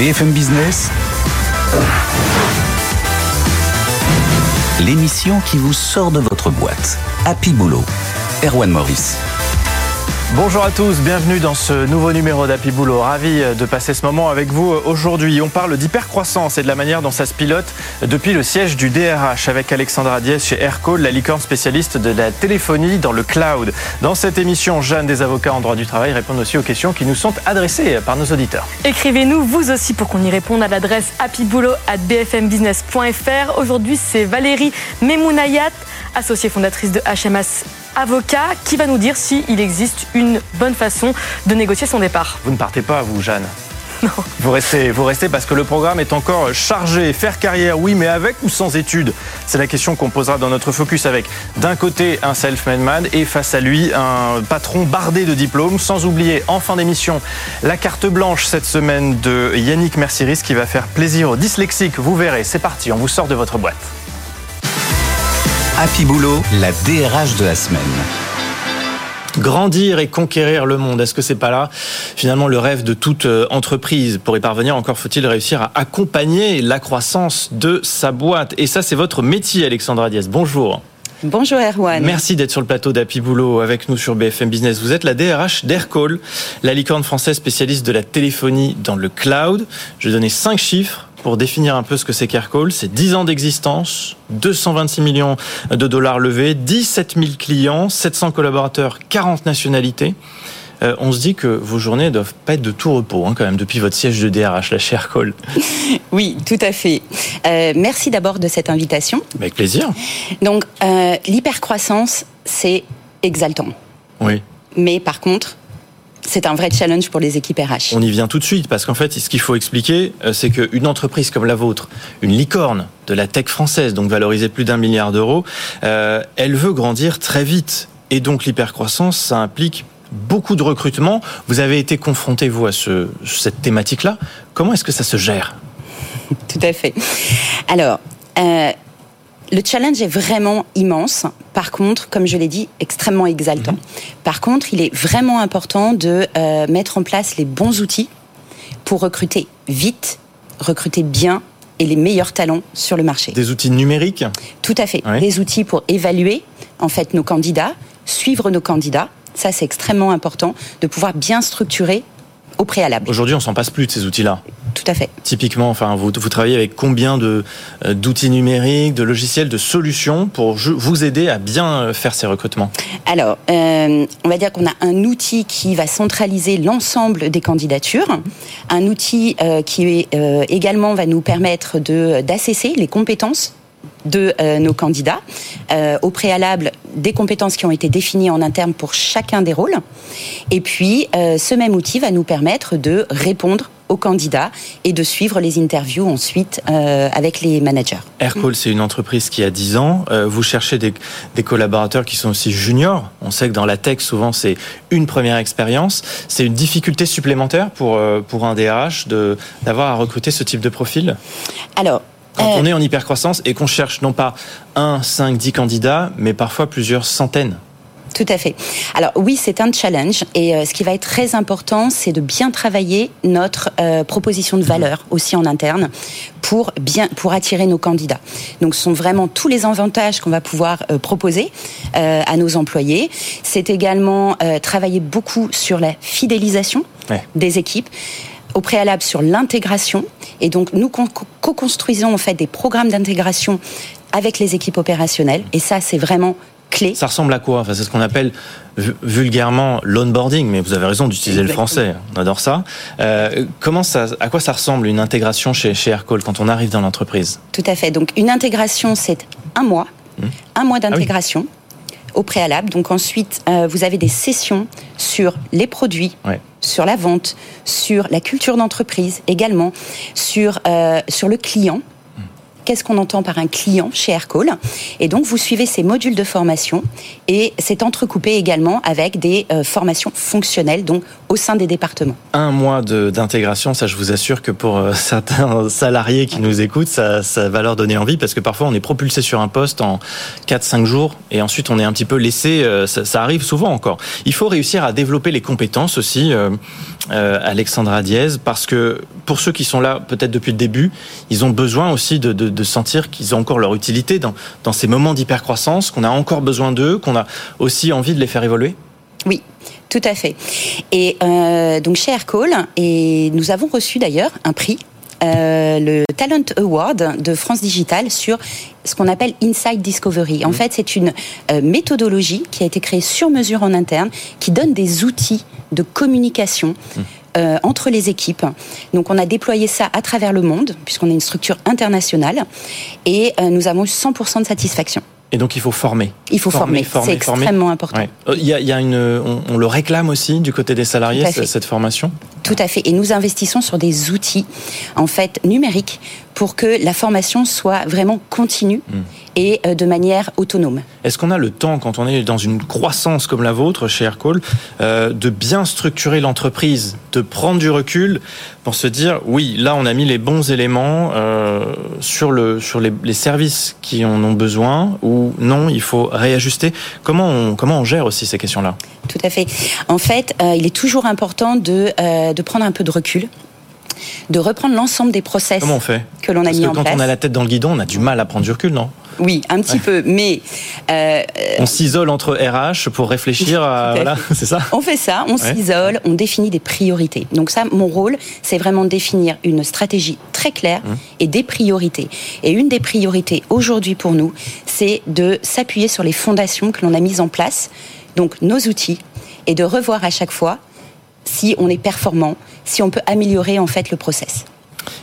BFM Business, l'émission qui vous sort de votre boîte. Happy Boulot. Erwan Maurice. Bonjour à tous, bienvenue dans ce nouveau numéro d'Happy Boulot. Ravi de passer ce moment avec vous aujourd'hui. On parle d'hypercroissance et de la manière dont ça se pilote depuis le siège du DRH avec Alexandra Diez chez Aircall, la licorne spécialiste de la téléphonie dans le cloud. Dans cette émission, Jeanne des avocats en droit du travail répondent aussi aux questions qui nous sont adressées par nos auditeurs. Écrivez-nous vous aussi pour qu'on y réponde à l'adresse happyboulot@bfmbusiness.fr. Aujourd'hui, c'est Valérie Memounayat, associée fondatrice de HMS avocat qui va nous dire s'il existe une bonne façon de négocier son départ. Vous ne partez pas, vous, Jeanne Non. Vous restez, vous restez parce que le programme est encore chargé. Faire carrière, oui, mais avec ou sans études? C'est la question qu'on posera dans notre focus avec d'un côté un self-made man et face à lui un patron bardé de diplômes. Sans oublier en fin d'émission la carte blanche cette semaine de Yannick Mercieris qui va faire plaisir aux dyslexiques. Vous verrez, c'est parti, on vous sort de votre boîte. Happy Boulot, la DRH de la semaine. Grandir et conquérir le monde, est-ce que c'est pas là finalement le rêve de toute euh, entreprise? Pour y parvenir, encore faut-il réussir à accompagner la croissance de sa boîte. Et ça, c'est votre métier, Alexandra Diaz. Bonjour. Bonjour Erwan. Merci d'être sur le plateau d'Happy Boulot avec nous sur BFM Business. Vous êtes la DRH d'Aircall, la licorne française spécialiste de la téléphonie dans le cloud. Je vais donner cinq chiffres pour définir un peu ce que c'est qu'Aircall, c'est 10 ans d'existence, 226 millions de dollars levés, 17 000 clients, 700 collaborateurs, 40 nationalités. Euh, on se dit que vos journées ne doivent pas être de tout repos, hein, quand même, depuis votre siège de DRH, la chez Aircall. Oui, tout à fait. Euh, merci d'abord de cette invitation. Avec plaisir. Donc, euh, l'hypercroissance, c'est exaltant. Oui. Mais par contre, c'est un vrai challenge pour les équipes RH. On y vient tout de suite parce qu'en fait, ce qu'il faut expliquer, euh, c'est qu'une entreprise comme la vôtre, une licorne de la tech française, donc valorisée plus d'un milliard d'euros, euh, elle veut grandir très vite. Et donc l'hypercroissance, ça implique beaucoup de recrutement. Vous avez été confronté, vous, à ce, cette thématique-là. Comment est-ce que ça se gère? Tout à fait. Alors, euh, le challenge est vraiment immense. Par contre, comme je l'ai dit, extrêmement exaltant. Par contre, il est vraiment important de euh, mettre en place les bons outils pour recruter vite, recruter bien et les meilleurs talents sur le marché. Des outils numériques? Tout à fait. Ouais. Des outils pour évaluer en fait nos candidats, suivre nos candidats. Ça, c'est extrêmement important de pouvoir bien structurer au préalable. Aujourd'hui, on s'en passe plus de ces outils-là. Tout à fait. Typiquement, enfin, vous, vous travaillez avec combien de euh, d'outils numériques, de logiciels, de solutions pour vous aider à bien euh, faire ces recrutements? Alors, euh, on va dire qu'on a un outil qui va centraliser l'ensemble des candidatures, un outil euh, qui est, euh, également va nous permettre de d'assesser les compétences de euh, nos candidats euh, au préalable des compétences qui ont été définies en interne pour chacun des rôles et puis euh, ce même outil va nous permettre de répondre aux candidats et de suivre les interviews ensuite euh, avec les managers. Aircall, c'est une entreprise qui a 10 ans. Euh, vous cherchez des, des collaborateurs qui sont aussi juniors. On sait que dans la tech, souvent, c'est une première expérience. C'est une difficulté supplémentaire pour, euh, pour un DRH d'avoir à recruter ce type de profil Alors, quand on est en hypercroissance et qu'on cherche non pas un, cinq, dix candidats, mais parfois plusieurs centaines. Tout à fait. Alors oui, c'est un challenge et euh, ce qui va être très important, c'est de bien travailler notre euh, proposition de valeur aussi en interne pour bien pour attirer nos candidats. Donc ce sont vraiment tous les avantages qu'on va pouvoir euh, proposer à nos employés. C'est également travailler beaucoup sur la fidélisation Ouais. des équipes au préalable sur l'intégration et donc nous co- co-construisons en fait des programmes d'intégration avec les équipes opérationnelles et ça c'est vraiment clé. Ça ressemble à quoi enfin, C'est ce qu'on appelle vu- vulgairement l'onboarding, mais vous avez raison d'utiliser le français. On adore ça. Euh, comment ça. À quoi ça ressemble une intégration chez, chez Aircall quand on arrive dans l'entreprise? Tout à fait. Donc une intégration, c'est un mois, Mmh. un Ah mois d'intégration au préalable. Donc ensuite, euh, vous avez des sessions sur les produits, Ouais. sur la vente, sur la culture d'entreprise également, sur euh, sur le client. Qu'est-ce qu'on entend par un client chez Aircall. Et donc, vous suivez ces modules de formation et c'est entrecoupé également avec des euh, formations fonctionnelles, donc au sein des départements. Un mois d'intégration, ça je vous assure que pour euh, certains salariés qui nous écoutent, ça, va leur donner envie parce que parfois on est propulsé sur un poste en 4-5 jours et ensuite on est un petit peu laissé, euh, ça, arrive souvent encore. Il faut réussir à développer les compétences aussi, Alexandra Diez, parce que pour ceux qui sont là peut-être depuis le début, ils ont besoin aussi de sentir qu'ils ont encore leur utilité dans, dans ces moments d'hypercroissance, qu'on a encore besoin d'eux, qu'on a aussi envie de les faire évoluer Oui, tout à fait. Et euh, donc chez Aircall, et nous avons reçu d'ailleurs un prix euh, le Talent Award de France Digital sur ce qu'on appelle Inside Discovery. En mmh. fait, c'est une euh, méthodologie qui a été créée sur mesure en interne, qui donne des outils de communication. Mmh. Euh, entre les équipes. Donc on a déployé ça à travers le monde, puisqu'on est une structure internationale, et euh, nous avons eu 100% de satisfaction. Et donc il faut former. Il faut former, former c'est extrêmement important. Euh, il, y a, il y a, une, on, on, le réclame aussi du côté des salariés cette formation? Tout à fait. Et nous investissons sur des outils en fait numériques pour que la formation soit vraiment continue mmh. et euh, de manière autonome. Est-ce qu'on a le temps, quand on est dans une croissance comme la vôtre chez Aircall, euh, de bien structurer l'entreprise, de prendre du recul pour se dire, oui, là on a mis les bons éléments euh, sur, le, sur les, les, services qui en ont besoin, ou non, il faut réajuster? Comment on, comment on gère aussi ces questions-là? Tout à fait. En fait, euh, il est toujours important de, de prendre un peu de recul de reprendre l'ensemble des process Comment on fait que l'on a mis que en quand place. Quand on a la tête dans le guidon, on a du mal à prendre du recul, non oui, un petit ouais. peu, mais euh, on s'isole entre RH pour réfléchir à voilà, c'est ça. On fait ça, on ouais. s'isole, on définit des priorités. Donc ça, mon rôle, c'est vraiment de définir une stratégie très claire mmh. et des priorités. Et une des priorités aujourd'hui pour nous, c'est de s'appuyer sur les fondations que l'on a mises en place, donc nos outils, et de revoir à chaque fois si on est performant, si on peut améliorer en fait le process.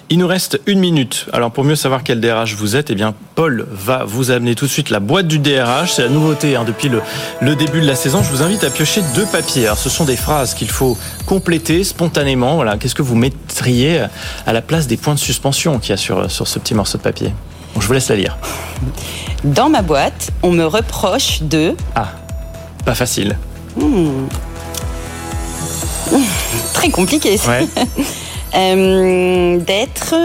Il nous reste une minute. Alors pour mieux savoir quel DRH vous êtes, eh bien Paul va vous amener tout de suite la boîte du DRH. C'est la nouveauté hein, depuis le, le, début de la saison. Je vous invite à piocher deux papiers. Alors ce sont des phrases qu'il faut compléter spontanément. Voilà, qu'est-ce que vous mettriez à la place des points de suspension qu'il y a sur, sur ce petit morceau de papier? Bon, Je vous laisse la lire. Dans ma boîte, on me reproche de... Ah, pas facile. Hmm. Très compliqué. Ouais. Euh, d'être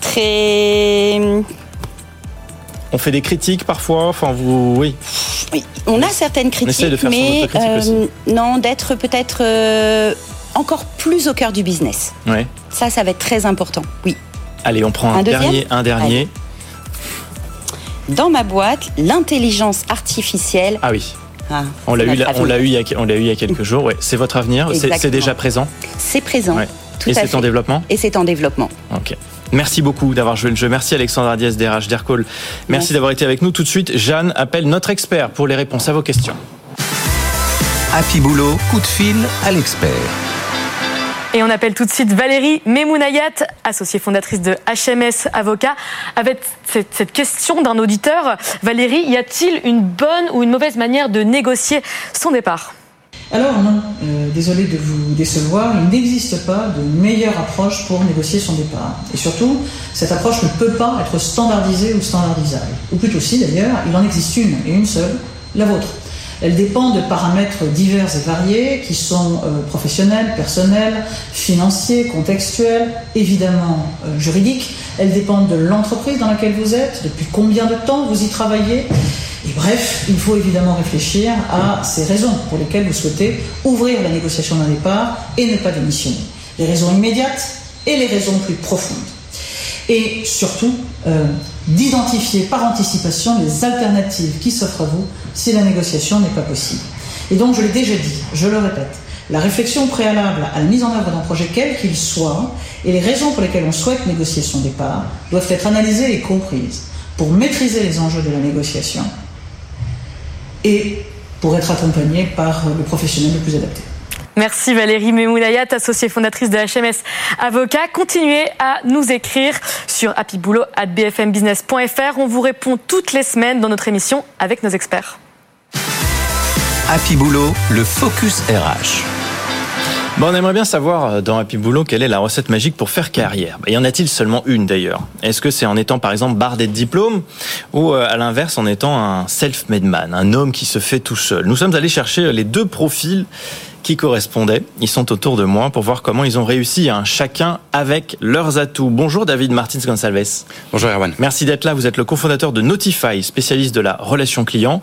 très. On fait des critiques parfois, enfin vous, oui. oui on a certaines critiques, mais euh, non, d'être peut-être euh, encore plus au cœur du business. Ouais. Ça, ça va être très important. Oui. Allez, on prend un, un dernier, un dernier. Allez. Dans ma boîte, l'intelligence artificielle. Ah oui. Ah, on l'a eu, on l'a eu, il y a, on l'a eu il y a quelques jours. Ouais. C'est votre avenir. C'est déjà présent. C'est présent. Ouais. Tout Et c'est en développement. Et c'est en développement. Ok. Merci beaucoup d'avoir joué le jeu. Merci Alexandra Diaz DRH d'Aircall. Merci d'avoir été avec nous. Tout de suite, Jeanne appelle notre expert pour les réponses à vos questions. Happy Boulot, coup de fil à l'expert. Et on appelle tout de suite Valérie Memounayat, associée fondatrice de HMS Avocat, avec cette, question d'un auditeur. Valérie, y a-t-il une bonne ou une mauvaise manière de négocier son départ? Alors non, euh, désolé de vous décevoir, il n'existe pas de meilleure approche pour négocier son départ. Et surtout, cette approche ne peut pas être standardisée ou standardisable. Ou plutôt si d'ailleurs, il en existe une, et une seule, la vôtre. Elle dépend de paramètres divers et variés qui sont euh, professionnels, personnels, financiers, contextuels, évidemment euh, juridiques. Elle dépend de l'entreprise dans laquelle vous êtes, depuis combien de temps vous y travaillez. Et bref, il faut évidemment réfléchir à ces raisons pour lesquelles vous souhaitez ouvrir la négociation d'un départ et ne pas démissionner. Les raisons immédiates et les raisons plus profondes. Et surtout, euh, d'identifier par anticipation les alternatives qui s'offrent à vous si la négociation n'est pas possible. Et donc, je l'ai déjà dit, je le répète, la réflexion préalable à la mise en œuvre d'un projet quel qu'il soit et les raisons pour lesquelles on souhaite négocier son départ doivent être analysées et comprises pour maîtriser les enjeux de la négociation et pour être accompagné par le professionnel le plus adapté. Merci Valérie Memounayat, associée fondatrice de HMS Avocat. Continuez à nous écrire sur happyboulot.bfmbusiness.fr. On vous répond toutes les semaines dans notre émission avec nos experts. Happy Boulot, le Focus RH. Bon, on aimerait bien savoir euh, dans Happy Boulot quelle est la recette magique pour faire carrière. Y en a-t-il seulement une d'ailleurs? Est-ce que c'est en étant par exemple bardé de diplôme ou euh, à l'inverse en étant un self-made man, un homme qui se fait tout seul? Nous sommes allés chercher les deux profils qui correspondaient. Ils sont autour de moi pour voir comment ils ont réussi, hein, chacun avec leurs atouts. Bonjour David Martins Gonçalves. Bonjour Erwan. Merci d'être là. Vous êtes le cofondateur de Notify, spécialiste de la relation client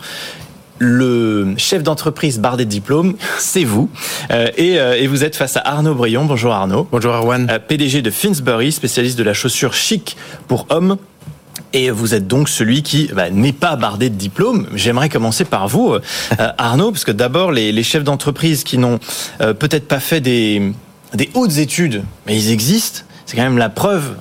le chef d'entreprise bardé de diplôme, c'est vous. Euh, euh, et, vous êtes face à Arnaud Brion. Bonjour Arnaud. Bonjour Arwan. Euh, PDG de Finsbury, spécialiste de la chaussure chic pour hommes. Et vous êtes donc celui qui bah, n'est pas bardé de diplôme. J'aimerais commencer par vous, Arnaud, parce que d'abord, les, chefs d'entreprise qui n'ont peut-être pas fait des, des hautes études, mais ils existent, c'est quand même la preuve.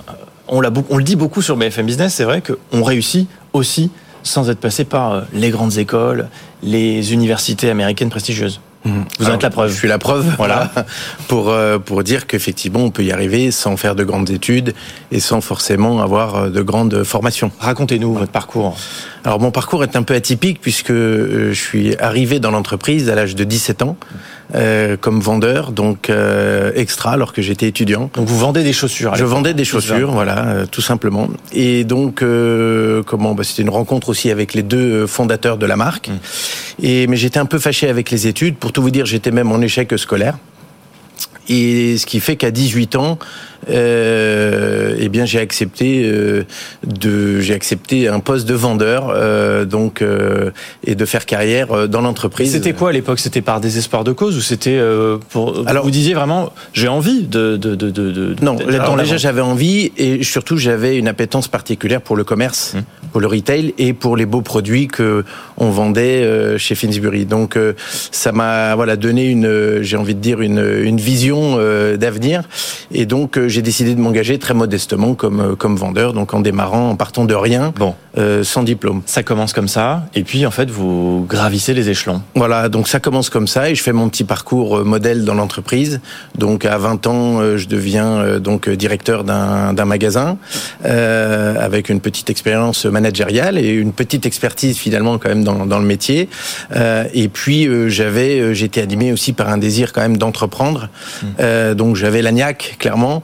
On, on le dit beaucoup sur BFM Business, c'est vrai qu'on réussit aussi sans être passé par les grandes écoles, les universités américaines prestigieuses. Vous en êtes la preuve. Je suis la preuve, voilà, pour euh, pour dire qu'effectivement on peut y arriver sans faire de grandes études et sans forcément avoir euh, de grandes formations. Racontez-nous votre parcours. Alors mon parcours est un peu atypique puisque euh, je suis arrivé dans l'entreprise à l'âge de 17 ans euh, comme vendeur, donc euh, extra alors que j'étais étudiant. Donc vous vendez des chaussures. Je vendais des chaussures, voilà, euh, tout simplement. Et donc comment bah, C'était une rencontre aussi avec les deux fondateurs de la marque. Mmh. Et mais j'étais un peu fâché avec les études. Pour tout vous dire, j'étais même en échec scolaire. Et ce qui fait qu'à 18 ans, euh, eh bien j'ai accepté euh, de j'ai accepté un poste de vendeur euh, donc euh, et de faire carrière euh, dans l'entreprise. C'était quoi à l'époque? C'était par désespoir de cause ou c'était euh, pour Alors vous disiez vraiment j'ai envie de de de, de Non, déjà j'avais envie et surtout j'avais une appétence particulière pour le commerce, hum. pour le retail et pour les beaux produits que on vendait chez Finsbury. Donc ça m'a voilà donné une j'ai envie de dire une une vision d'avenir et donc j'ai décidé de m'engager très modestement comme euh, comme vendeur, donc en démarrant, en partant de rien, bon. Euh, sans diplôme. Ça commence comme ça, et puis en fait vous gravissez les échelons. Voilà, donc ça commence comme ça, et je fais mon petit parcours euh, modèle dans l'entreprise. Donc à 20 ans, je deviens donc directeur d'un magasin euh, avec une petite expérience managériale et une petite expertise finalement quand même dans, dans le métier. Euh, et puis j'avais, j'étais animé aussi par un désir quand même d'entreprendre. Mmh. donc j'avais l'agnac clairement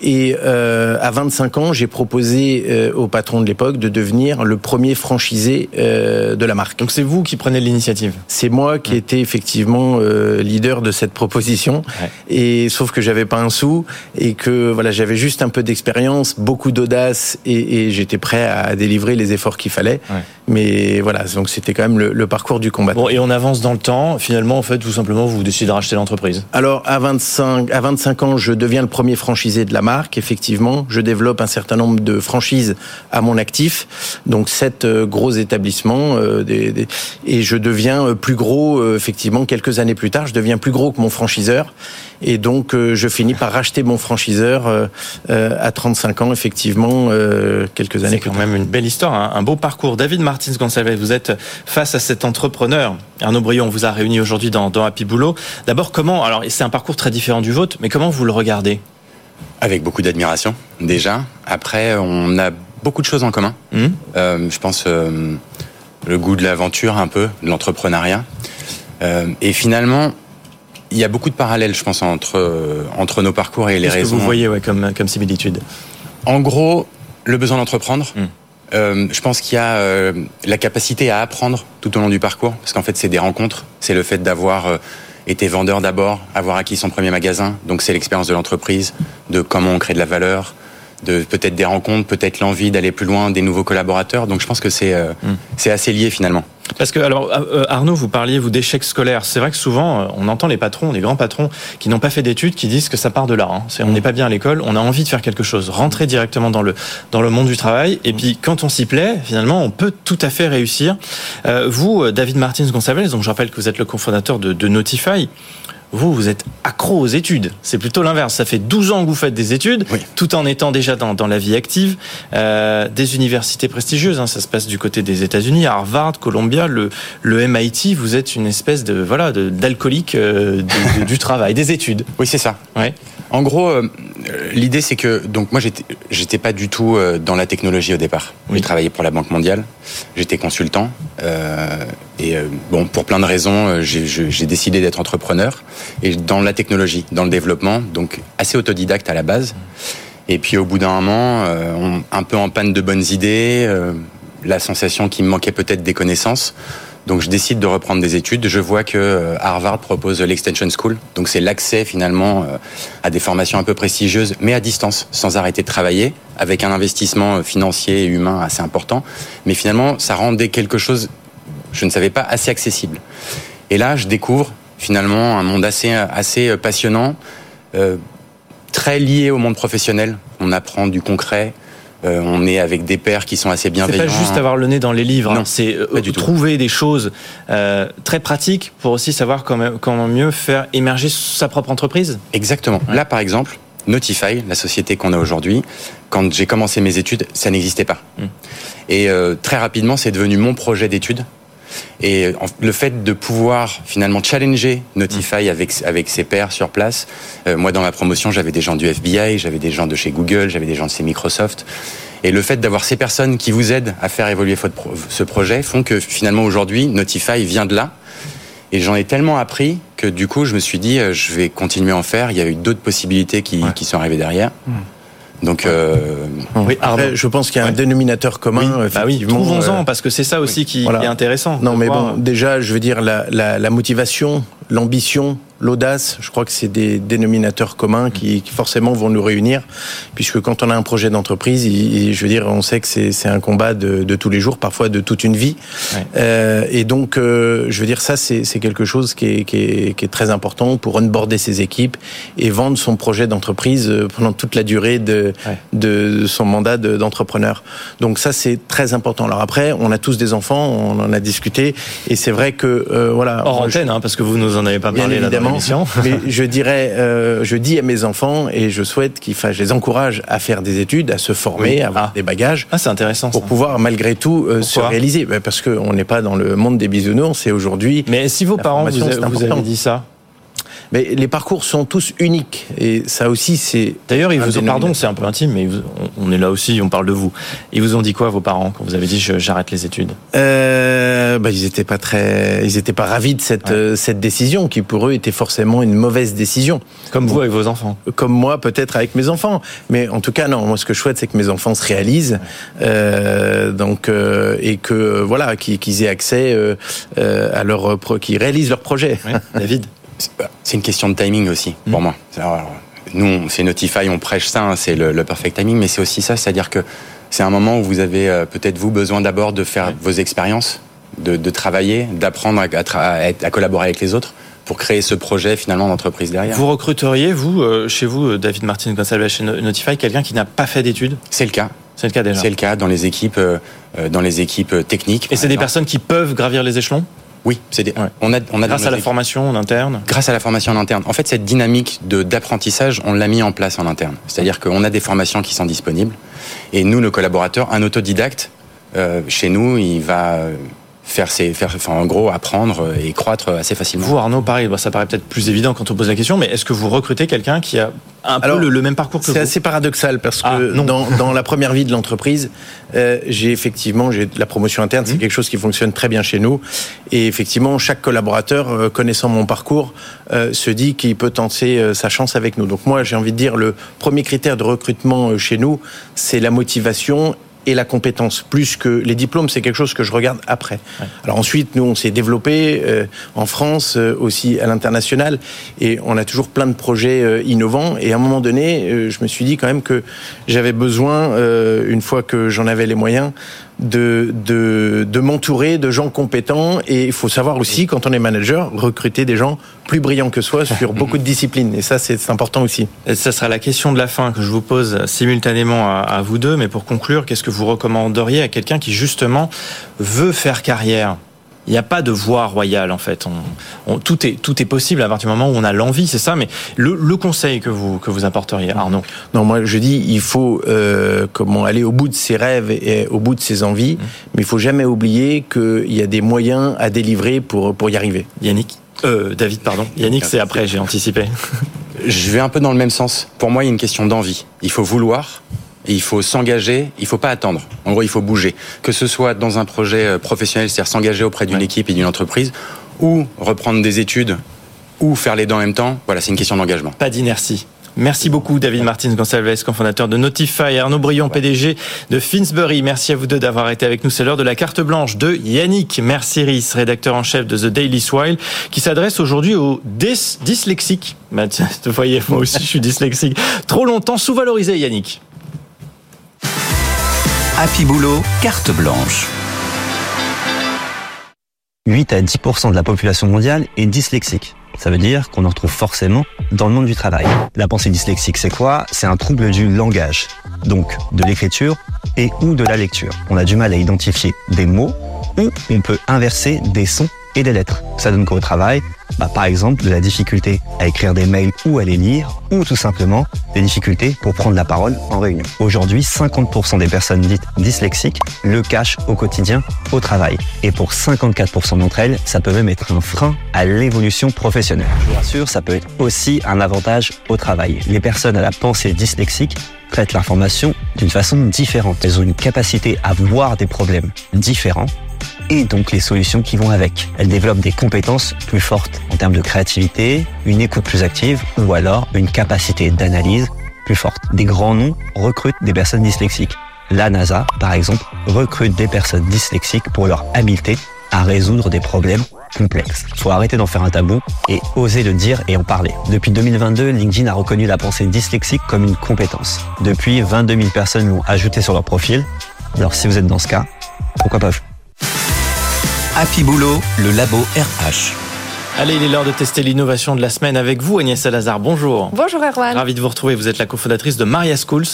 et euh, à 25 ans, j'ai proposé euh, au patron de l'époque de devenir le premier franchisé euh, de la marque. Donc c'est vous qui prenez l'initiative? C'est moi qui étais effectivement euh, leader de cette proposition. Ouais. Et sauf que j'avais pas un sou et que voilà, j'avais juste un peu d'expérience, beaucoup d'audace et, et j'étais prêt à délivrer les efforts qu'il fallait. Ouais. Mais voilà, donc c'était quand même le, le, parcours du combattant. Bon, et on avance dans le temps. Finalement, en fait, tout simplement, vous décidez de racheter l'entreprise. Alors à 25 à 25 ans, je deviens le premier franchisé de la marque, effectivement. Je développe un certain nombre de franchises à mon actif, donc sept euh, gros établissements, euh, des, des, et je deviens euh, plus gros, effectivement, quelques années plus tard, je deviens plus gros que mon franchiseur, et donc je finis par racheter mon franchiseur à 35 ans, effectivement, quelques années. C'est quand même une belle histoire, hein. un beau parcours. David Martins Gonçalves, vous êtes face à cet entrepreneur. Arnaud Brion, on vous a réuni aujourd'hui dans, dans Happy Boulot. D'abord, comment, alors c'est un parcours très différent du vôtre, mais comment vous le regardez? Avec beaucoup d'admiration, déjà. Après, on a beaucoup de choses en commun. Mmh. Euh, je pense euh, le goût de l'aventure, un peu, de l'entrepreneuriat. Euh, et finalement, il y a beaucoup de parallèles, je pense, entre, entre nos parcours et les raisons. que vous voyez ouais, comme, comme similitude? En gros, le besoin d'entreprendre. Mmh. Euh, je pense qu'il y a euh, la capacité à apprendre tout au long du parcours, parce qu'en fait, c'est des rencontres. C'est le fait d'avoir euh, été vendeur d'abord, avoir acquis son premier magasin. Donc c'est l'expérience de l'entreprise, de comment on crée de la valeur, de peut-être des rencontres, peut-être l'envie d'aller plus loin, des nouveaux collaborateurs. Donc je pense que c'est euh, mm. c'est assez lié finalement. Parce que alors euh, Arnaud, vous parliez vous d'échecs scolaires. C'est vrai que souvent euh, on entend les patrons, les grands patrons qui n'ont pas fait d'études, qui disent que ça part de là. Hein. on n'est pas bien à l'école, on a envie de faire quelque chose, rentrer directement dans le dans le monde du travail. Et puis quand on s'y plaît, finalement, on peut tout à fait réussir. Euh, vous, David Martins Gonçalves, donc je rappelle que vous êtes le cofondateur de, de Notify. Vous, vous êtes accro aux études. C'est plutôt l'inverse. Ça fait 12 ans que vous faites des études, oui. tout en étant déjà dans, dans la vie active. Euh, des universités prestigieuses. Hein. Ça se passe du côté des États-Unis, Harvard, Columbia, le, le MIT. Vous êtes une espèce de voilà d'alcoolique euh, du, du travail, des études. Oui, c'est ça. Ouais. En gros, euh, l'idée c'est que donc moi j'étais j'étais pas du tout euh, dans la technologie au départ. Oui. J'ai travaillé pour la Banque mondiale. J'étais consultant. Euh, et bon, pour plein de raisons, j'ai décidé d'être entrepreneur et dans la technologie, dans le développement, donc assez autodidacte à la base. Et puis au bout d'un moment, euh, un peu en panne de bonnes idées, la sensation qu'il me manquait peut-être des connaissances. Donc je décide de reprendre des études. Je vois que Harvard propose l'extension school, donc c'est l'accès finalement à des formations un peu prestigieuses, mais à distance, sans arrêter de travailler, avec un investissement financier et humain assez important. Mais finalement, ça rendait quelque chose je ne savais pas assez accessible. Et là, je découvre finalement un monde assez, assez passionnant, euh, très lié au monde professionnel. On apprend du concret. Euh, on est avec des pairs qui sont assez bienveillants. C'est pas juste avoir le nez dans les livres, hein. c'est euh, trouver des choses très pratiques pour aussi savoir comment, comment, mieux faire émerger sa propre entreprise. Exactement. Là, par exemple, Notify, la société qu'on a aujourd'hui, quand j'ai commencé mes études, ça n'existait pas. Hmm. Et très rapidement, c'est devenu mon projet d'études et le fait de pouvoir finalement challenger Notify avec, avec ses pairs sur place, euh, moi dans ma promotion j'avais des gens du FBI, j'avais des gens de chez Google, j'avais des gens de chez Microsoft. Et le fait d'avoir ces personnes qui vous aident à faire évoluer ce projet font que finalement aujourd'hui Notify vient de là. Et j'en ai tellement appris que du coup je me suis dit euh, je vais continuer à en faire. Il y a eu d'autres possibilités qui, qui sont arrivées derrière. Hmm. Donc, euh, oui, je pense qu'il y a un dénominateur commun. Oui, bah oui trouvons-en, euh, parce que c'est ça aussi qui est intéressant. Non, mais bon, déjà, je veux dire, la, la, la motivation, l'ambition, l'audace, je crois que c'est des dénominateurs communs qui, forcément vont nous réunir, puisque quand on a un projet d'entreprise, je veux dire, on sait que c'est un combat de, tous les jours, parfois de toute une vie. Euh, et donc, euh, je veux dire, ça, c'est quelque chose qui est, qui, est, qui est, très important pour onboarder ses équipes et vendre son projet d'entreprise euh, pendant toute la durée de, de son mandat d'entrepreneur. donc ça, c'est très important. Alors après, on a tous des enfants, on en a discuté, et c'est vrai que, euh, voilà... Hors antenne, hein, parce que vous nous en avez pas parlé là mais je dirais, euh, je dis à mes enfants et je souhaite qu'ils fassent, je les encourage à faire des études, à se former, à avoir ah. des bagages. Ah, c'est intéressant. Pour pouvoir malgré tout euh, se réaliser, ben, parce qu'on n'est pas dans le monde des bisounours, c'est aujourd'hui. Mais si vos parents vous, vous avez dit ça, mais les parcours sont tous uniques et ça aussi c'est. D'ailleurs, ils vous ont, pardon, c'est un peu intime, mais on est là aussi, on parle de vous. Ils vous ont dit quoi vos parents quand vous avez dit j'arrête les études? Euh, bah, ils étaient pas très, ils étaient pas ravis de cette euh, cette décision qui pour eux était forcément une mauvaise décision. Comme vous avec vos enfants. Comme moi peut-être avec mes enfants, mais en tout cas non. Moi ce que je souhaite c'est que mes enfants se réalisent, euh, donc euh, et que voilà qu'ils aient accès euh, à leur qu'ils réalisent leur projet. David? C'est une question de timing aussi, pour hmm. moi. nous, c'est Notify, on prêche ça, hein, c'est le, perfect timing, mais c'est aussi ça, c'est-à-dire que c'est un moment où vous avez euh, peut-être vous besoin d'abord de faire vos expériences, de, travailler, d'apprendre à, collaborer avec les autres pour créer ce projet finalement d'entreprise derrière. Vous recruteriez, vous, euh, chez vous, euh, David Martin Gonçalves chez Notify, quelqu'un qui n'a pas fait d'études? C'est le cas. C'est le cas déjà. C'est le cas dans les équipes, dans les équipes techniques. Et c'est des personnes qui peuvent gravir les échelons? Oui, c'est on a, on a grâce à la formation en interne. Grâce à la formation en interne. En fait, cette dynamique de d'apprentissage, on l'a mis en place en interne. C'est-à-dire qu'on a des formations qui sont disponibles et nous, nos collaborateurs, un autodidacte euh, chez nous, il va faire ses, faire, enfin, en gros, apprendre et croître assez facilement. Vous, Arnaud, pareil, ça paraît peut-être plus évident quand on pose la question, mais est-ce que vous recrutez quelqu'un qui a un peu le, même parcours que vous C'est assez paradoxal parce que ah, dans, dans, la première vie de l'entreprise, euh, j'ai effectivement, j'ai la promotion interne, c'est mmh. quelque chose qui fonctionne très bien chez nous, et effectivement, chaque collaborateur euh, connaissant mon parcours euh, se dit qu'il peut tenter euh, sa chance avec nous. Donc moi, j'ai envie de dire le premier critère de recrutement chez nous, c'est la motivation et la compétence, plus que les diplômes, c'est quelque chose que je regarde après. Alors ensuite, nous, on s'est développé euh, en France, euh, aussi à l'international, et on a toujours plein de projets euh, innovants. Et à un moment donné, je me suis dit quand même que j'avais besoin, une fois que j'en avais les moyens, de, de, de m'entourer de gens compétents. Et il faut savoir aussi quand on est manager recruter des gens plus brillants que soi sur beaucoup de disciplines. Et ça c'est important aussi. Et ça sera la question de la fin que je vous pose simultanément à, à vous deux. Mais pour conclure qu'est-ce que vous recommanderiez à quelqu'un qui justement veut faire carrière? Il n'y a pas de voie royale en fait. On, tout est tout est possible à partir du moment où on a l'envie, c'est ça. Mais le, le, conseil que vous que vous apporteriez, Arnaud Non, moi je dis il faut euh, comment aller au bout de ses rêves et au bout de ses envies, mmh. mais il faut jamais oublier qu'il y a des moyens à délivrer pour pour y arriver. Yannick, euh, David, pardon. Yannick, c'est après, j'ai anticipé. Je vais un peu dans le même sens. Pour moi, il y a une question d'envie. Il faut vouloir et il faut s'engager, il faut pas attendre. En gros, il faut bouger. Que ce soit dans un projet euh, professionnel, c'est-à-dire s'engager auprès d'une équipe et d'une entreprise, ou reprendre des études, ou faire les deux en même temps, voilà, c'est une question d'engagement. Pas d'inertie. Merci beaucoup David Martins Gonçalves, cofondateur de Notify, Arnaud Brion, PDG de Finsbury. Merci à vous deux d'avoir été avec nous. C'est l'heure de la carte blanche de Yannick Mercieris, rédacteur en chef de The Daily Swile, qui s'adresse aujourd'hui aux dys dyslexiques. Bah, tiens, vous voyez, moi aussi je suis dyslexique. Trop longtemps sous-valorisé Yannick. Happy Boulot, carte blanche. 8 à 10% de la population mondiale est dyslexique. Ça veut dire qu'on en retrouve forcément dans le monde du travail. La pensée dyslexique, c'est quoi? C'est un trouble du langage, donc de l'écriture et ou de la lecture. On a du mal à identifier des mots ou on peut inverser des sons et des lettres. Ça donne quoi au travail bah, Par exemple, de la difficulté à écrire des mails ou à les lire, ou tout simplement des difficultés pour prendre la parole en réunion. Aujourd'hui, 50% des personnes dites dyslexiques le cachent au quotidien au travail. Et pour 54% d'entre elles, ça peut même être un frein à l'évolution professionnelle. Je vous rassure, ça peut être aussi un avantage au travail. Les personnes à la pensée dyslexique traitent l'information d'une façon différente. Elles ont une capacité à voir des problèmes différents et donc les solutions qui vont avec. Elle développe des compétences plus fortes en termes de créativité, une écoute plus active ou alors une capacité d'analyse plus forte. Des grands noms recrutent des personnes dyslexiques. La NASA, par exemple, recrute des personnes dyslexiques pour leur habileté à résoudre des problèmes complexes. Faut arrêter d'en faire un tabou et oser le dire et en parler. Depuis 2022, LinkedIn a reconnu la pensée dyslexique comme une compétence. Depuis, 22 000 personnes l'ont ajouté sur leur profil. Alors si vous êtes dans ce cas, pourquoi pas vous? Happy Boulot, le labo RH. Allez, il est l'heure de tester l'innovation de la semaine avec vous, Agnès Salazar. Bonjour. Bonjour Erwan. Ravi de vous retrouver. Vous êtes la cofondatrice de Maria Schools,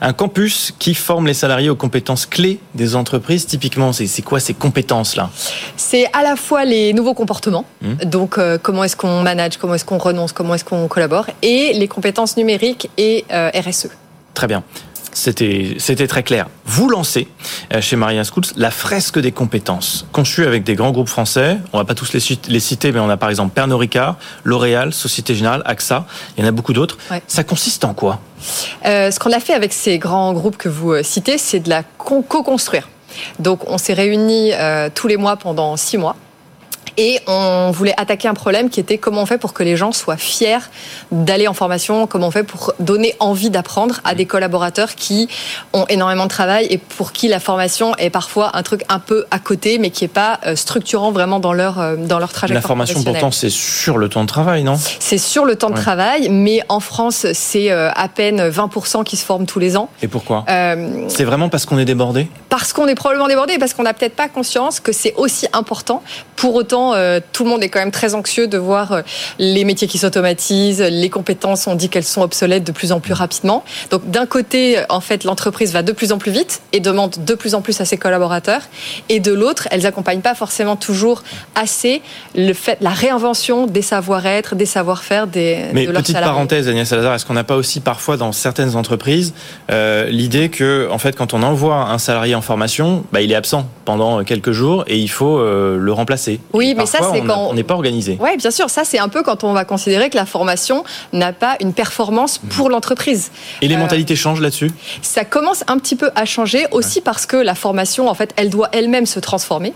un campus qui forme les salariés aux compétences clés des entreprises. Typiquement, c'est quoi ces compétences-là? C'est à la fois les nouveaux comportements, Mmh. donc euh, comment est-ce qu'on manage, comment est-ce qu'on renonce, comment est-ce qu'on collabore, et les compétences numériques et euh, RSE. Très bien. C'était, c'était très clair. Vous lancez euh, chez Maria Schools la fresque des compétences, conçue avec des grands groupes français. On va pas tous les, cit- les citer, mais on a par exemple Pernod Ricard, L'Oréal, Société Générale, AXA. Il y en a beaucoup d'autres. Ouais. Ça consiste en quoi? Euh, ce qu'on a fait avec ces grands groupes que vous euh, citez, c'est de la con- co-construire. Donc on s'est réunis euh, tous les mois pendant six mois. Et on voulait attaquer un problème qui était comment on fait pour que les gens soient fiers d'aller en formation, comment on fait pour donner envie d'apprendre à des collaborateurs qui ont énormément de travail et pour qui la formation est parfois un truc un peu à côté, mais qui est pas euh, structurant vraiment dans leur euh, dans leur trajectoire La formation, pourtant, c'est sur le temps de travail, non? C'est sur le temps de travail, mais en France, c'est euh, à peine 20% qui se forment tous les ans. Et pourquoi? Euh, C'est vraiment parce qu'on est débordé? Parce qu'on est probablement débordé et parce qu'on n'a peut-être pas conscience que c'est aussi important. Pour autant, euh, tout le monde est quand même très anxieux de voir euh, les métiers qui s'automatisent, les compétences, on dit qu'elles sont obsolètes de plus en plus rapidement. Donc d'un côté, euh, en fait, l'entreprise va de plus en plus vite et demande de plus en plus à ses collaborateurs. Et de l'autre, elles accompagnent pas forcément toujours assez le fait, la réinvention des savoir-être, des savoir-faire des Mais de leurs petite salariés. parenthèse, Agnès Salazar, est-ce qu'on n'a pas aussi parfois dans certaines entreprises euh, l'idée que, en fait, quand on envoie un salarié en formation, bah, il est absent pendant quelques jours et il faut euh, le remplacer? Oui, Et mais ça, c'est on quand- on n'est pas organisé. Oui, bien sûr. Ça, c'est un peu quand on va considérer que la formation n'a pas une performance pour l'entreprise. Et les Euh, mentalités changent là-dessus? Ça commence un petit peu à changer aussi parce que la formation, en fait, elle doit elle-même se transformer.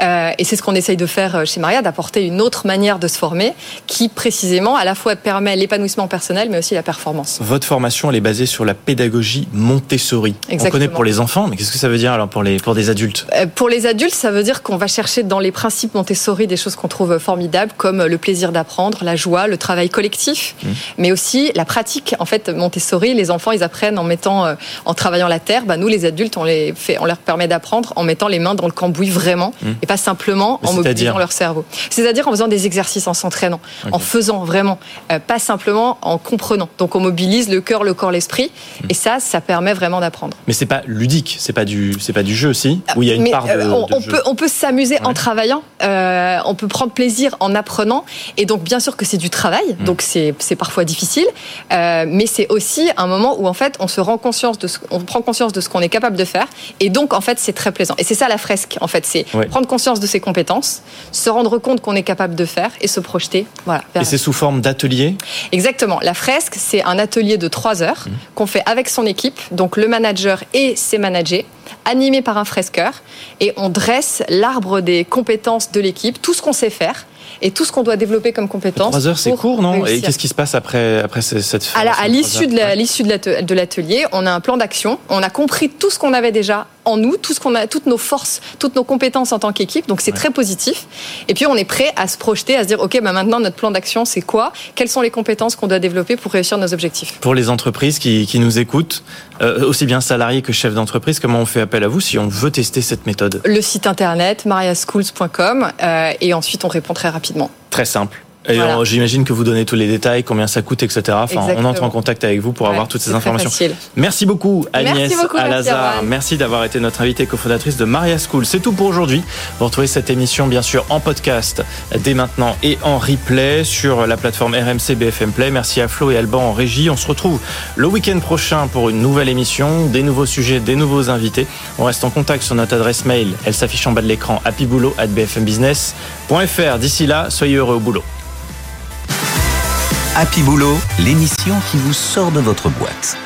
Euh, et c'est ce qu'on essaye de faire euh, chez Maria, d'apporter une autre manière de se former qui, précisément, à la fois permet l'épanouissement personnel, mais aussi la performance. Votre formation, elle est basée sur la pédagogie Montessori. On Exactement. connaît pour les enfants, mais qu'est-ce que ça veut dire alors pour, les, pour des adultes? Euh, Pour les adultes, ça veut dire qu'on va chercher dans les principes Montessori des choses qu'on trouve formidables, comme le plaisir d'apprendre, la joie, le travail collectif, mais aussi la pratique. En fait, Montessori, les enfants, ils apprennent en mettant, euh, en travaillant la terre. Bah, nous, les adultes, on les fait, on leur permet d'apprendre en mettant les mains dans le cambouis vraiment, et pas simplement Mais en mobilisant leur cerveau. C'est-à-dire en faisant des exercices, en s'entraînant, en faisant vraiment, euh, pas simplement en comprenant. Donc, on mobilise le cœur, le corps, l'esprit, et ça, ça permet vraiment d'apprendre. Mais c'est pas ludique, c'est pas du, c'est pas du jeu, si? Où il y a une Mais, part de, euh, on, de on jeu? peut, on peut s'amuser en travaillant. Euh, on peut prendre plaisir en apprenant. Et donc, bien sûr que c'est du travail, donc c'est parfois difficile, euh, mais c'est aussi un moment où en fait on se rend conscience de ce, on prend conscience de ce qu'on est capable de faire, et donc en fait c'est très plaisant. Et c'est ça la fresque, en fait, c'est prendre conscience de ses compétences, se rendre compte qu'on est capable de faire et se projeter. Voilà. Et c'est sous forme d'atelier? Exactement. La fresque, c'est un atelier de trois heures mmh. qu'on fait avec son équipe, donc le manager et ses managers animé par un fresqueur, et on dresse l'arbre des compétences de l'équipe, tout ce qu'on sait faire et tout ce qu'on doit développer comme compétences. Trois heures, c'est court, non? Et qu'est-ce qui se passe après, après cette phase À l'issue de l'atelier, on a un plan d'action. On a compris tout ce qu'on avait déjà en nous, tout ce qu'on a, toutes nos forces, toutes nos compétences en tant qu'équipe. Donc c'est très positif. Et puis on est prêt à se projeter, à se dire ok, bah maintenant notre plan d'action c'est quoi? Quelles sont les compétences qu'on doit développer pour réussir nos objectifs? Pour les entreprises qui, qui nous écoutent, euh, aussi bien salariés que chefs d'entreprise, comment on fait appel à vous si on veut tester cette méthode? Le site internet mariaschools.com euh, et ensuite on répond très rapidement. Très simple. Et j'imagine que vous donnez tous les détails, combien ça coûte, etc. Enfin, on entre en contact avec vous pour avoir toutes ces informations. Merci beaucoup Agnès Alazar. Merci d'avoir été notre invitée cofondatrice de Maria School. C'est tout pour aujourd'hui. Vous retrouvez cette émission bien sûr en podcast dès maintenant et en replay sur la plateforme RMC BFM Play. Merci à Flo et Alban en régie. On se retrouve le week-end prochain pour une nouvelle émission, des nouveaux sujets, des nouveaux invités. On reste en contact sur notre adresse mail. Elle s'affiche en bas de l'écran happyboulot@bfmbusiness.fr. D'ici là, soyez heureux au boulot. Happy Boulot, l'émission qui vous sort de votre boîte.